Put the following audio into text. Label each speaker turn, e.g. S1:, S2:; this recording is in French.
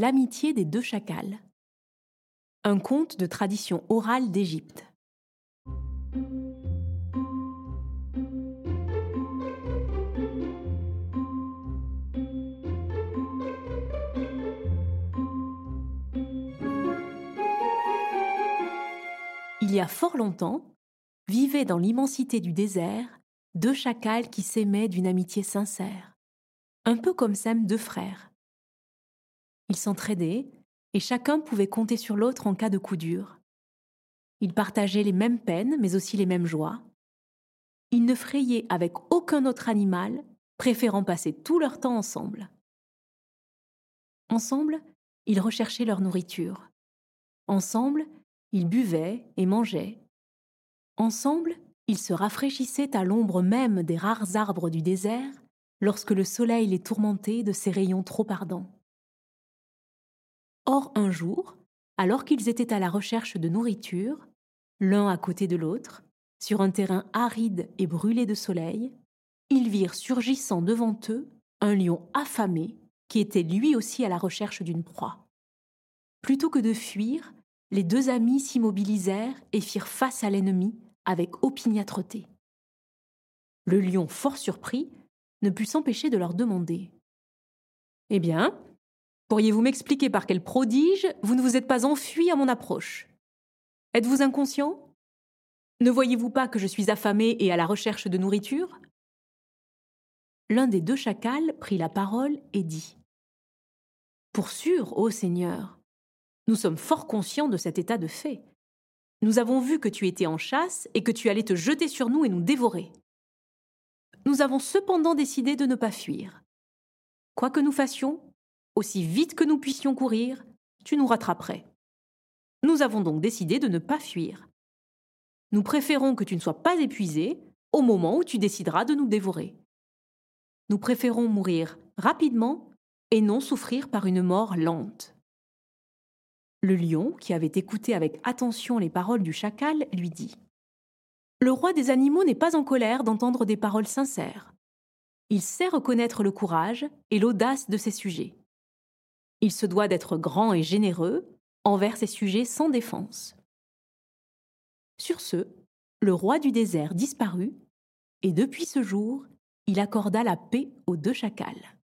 S1: L'amitié des deux chacals. Un conte de tradition orale d'Égypte. Il y a fort longtemps, vivaient dans l'immensité du désert deux chacals qui s'aimaient d'une amitié sincère, un peu comme s'aiment deux frères. Ils s'entraidaient et chacun pouvait compter sur l'autre en cas de coup dur. Ils partageaient les mêmes peines mais aussi les mêmes joies. Ils ne frayaient avec aucun autre animal, préférant passer tout leur temps ensemble. Ensemble, ils recherchaient leur nourriture. Ensemble, ils buvaient et mangeaient. Ensemble, ils se rafraîchissaient à l'ombre même des rares arbres du désert lorsque le soleil les tourmentait de ses rayons trop ardents. Or, un jour, alors qu'ils étaient à la recherche de nourriture, l'un à côté de l'autre, sur un terrain aride et brûlé de soleil, ils virent surgissant devant eux un lion affamé qui était lui aussi à la recherche d'une proie. Plutôt que de fuir, les deux amis s'immobilisèrent et firent face à l'ennemi avec opiniâtreté. Le lion, fort surpris, ne put s'empêcher de leur demander Eh bien, pourriez-vous m'expliquer par quel prodige vous ne vous êtes pas enfui à mon approche? Êtes-vous inconscient? Ne voyez-vous pas que je suis affamé et à la recherche de nourriture? L'un des deux chacals prit la parole et dit Pour sûr, ô Seigneur, nous sommes fort conscients de cet état de fait. Nous avons vu que tu étais en chasse et que tu allais te jeter sur nous et nous dévorer. Nous avons cependant décidé de ne pas fuir. Quoi que nous fassions, aussi vite que nous puissions courir, tu nous rattraperais. Nous avons donc décidé de ne pas fuir. Nous préférons que tu ne sois pas épuisé au moment où tu décideras de nous dévorer. Nous préférons mourir rapidement et non souffrir par une mort lente. Le lion, qui avait écouté avec attention les paroles du chacal, lui dit Le roi des animaux n'est pas en colère d'entendre des paroles sincères. Il sait reconnaître le courage et l'audace de ses sujets. Il se doit d'être grand et généreux envers ses sujets sans défense. Sur ce, le roi du désert disparut, et depuis ce jour, il accorda la paix aux deux chacals.